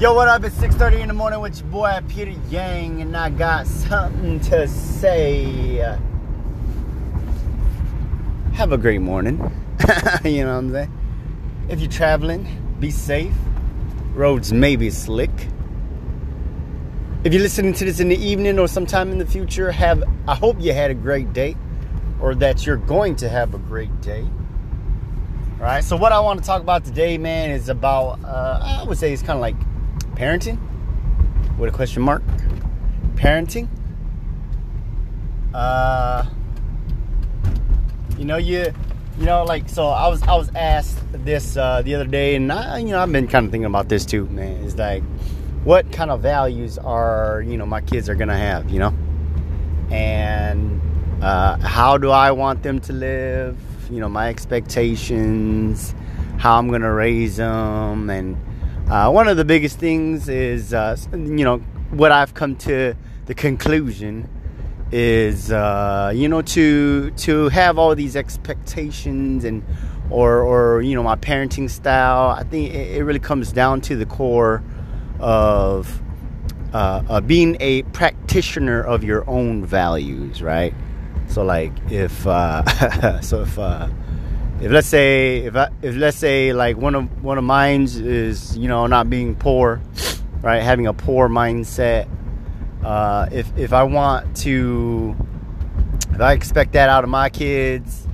Yo, what up? It's 6.30 in the morning with your boy Peter Yang, and I got something to say. Have a great morning. you know what I'm saying? If you're traveling, be safe. Roads may be slick. If you're listening to this in the evening or sometime in the future, have I hope you had a great day or that you're going to have a great day. All right. So what I want to talk about today, man, is about uh, I would say it's kind of like parenting with a question mark. Parenting. Uh, you know, you, you know, like so. I was I was asked this uh, the other day, and I, you know, I've been kind of thinking about this too, man. It's like, what kind of values are you know my kids are gonna have, you know, and uh, how do I want them to live? You know, my expectations, how I'm gonna raise them, and uh, one of the biggest things is, uh, you know, what I've come to the conclusion is, uh, you know, to to have all these expectations and or or you know my parenting style. I think it, it really comes down to the core of uh, being a practitioner of your own values, right? So like if uh, so if uh, if let's say if I, if let's say like one of one of mine's is you know not being poor, right? Having a poor mindset. Uh, if if I want to, if I expect that out of my kids,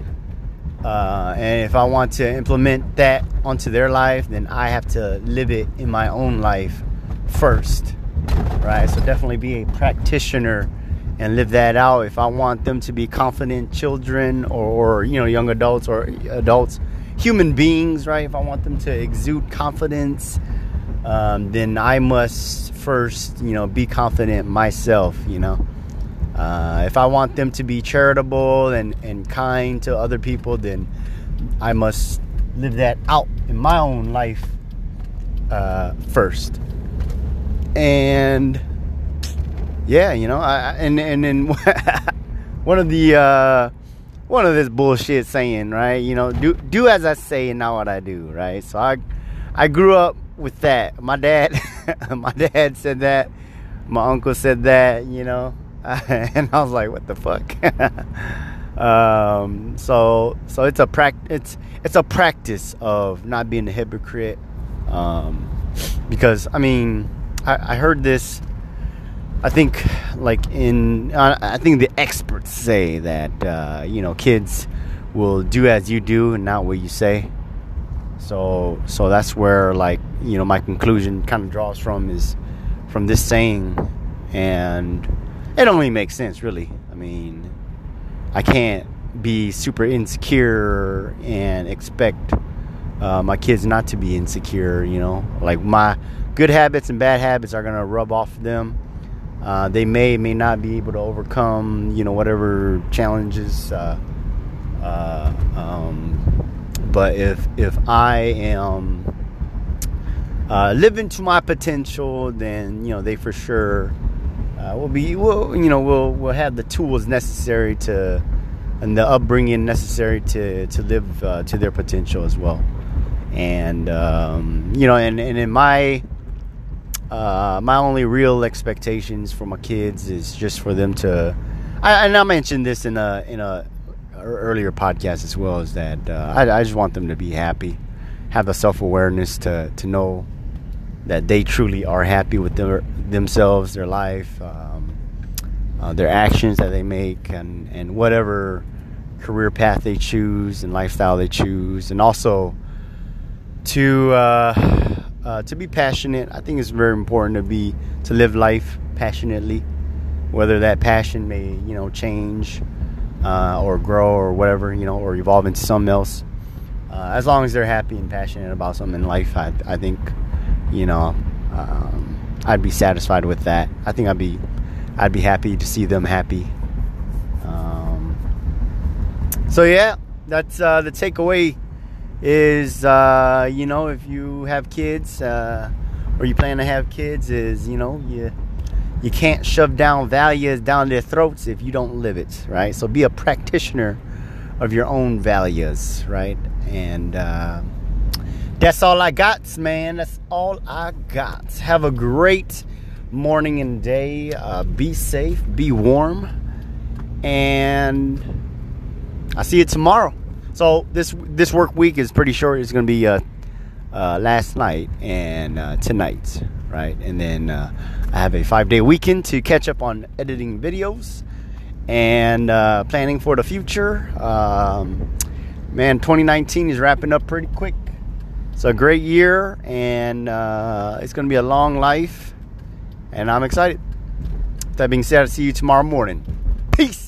uh, and if I want to implement that onto their life, then I have to live it in my own life first, right? So definitely be a practitioner and live that out. If I want them to be confident children or, or, you know young adults or adults, human beings, right? If I want them to exude confidence, um, then I must first you know be confident myself. You know, uh, if I want them to be charitable and and kind to other people, then I must live that out in my own life uh, first. And yeah, you know, I, and and then one of the uh, one of this bullshit saying, right? You know, do do as I say and not what I do, right? So I I grew up with that. My dad my dad said that. My uncle said that, you know, and I was like, what the fuck? um, so so it's a prac- it's it's a practice of not being a hypocrite. Um, because I mean, I, I heard this I think, like in, I think the experts say that uh, you know kids will do as you do and not what you say. So, so that's where like you know my conclusion kind of draws from is from this saying, and it only makes sense really. I mean, I can't be super insecure and expect uh, my kids not to be insecure. You know, like my good habits and bad habits are gonna rub off them uh, they may may not be able to overcome you know whatever challenges uh, uh, um, but if if I am uh, living to my potential then you know they for sure uh, will be will you know will will have the tools necessary to and the upbringing necessary to to live uh, to their potential as well. And um, you know and, and in my uh, my only real expectations for my kids is just for them to. I, and I mentioned this in a in a earlier podcast as well. Is that uh, I, I just want them to be happy, have the self awareness to to know that they truly are happy with their themselves, their life, um, uh, their actions that they make, and and whatever career path they choose and lifestyle they choose, and also to uh, to be passionate. I think it's very important to be to live life passionately, whether that passion may you know change uh, or grow or whatever you know or evolve into something else. Uh, as long as they're happy and passionate about something in life, I, I think you know um, I'd be satisfied with that. I think I'd be I'd be happy to see them happy. Um, so yeah, that's uh, the takeaway is uh, you know if you have kids uh, or you plan to have kids is you know you you can't shove down values down their throats if you don't live it right so be a practitioner of your own values right and uh, that's all I got, man. That's all I got. Have a great morning and day. Uh, be safe, be warm, and I'll see you tomorrow. So this this work week is pretty short. It's going to be uh, uh, last night and uh, tonight, right? And then uh, I have a five day weekend to catch up on editing videos and uh, planning for the future. Um, man, 2019 is wrapping up pretty quick. It's a great year, and uh, it's going to be a long life, and I'm excited. That being said, I'll see you tomorrow morning. Peace.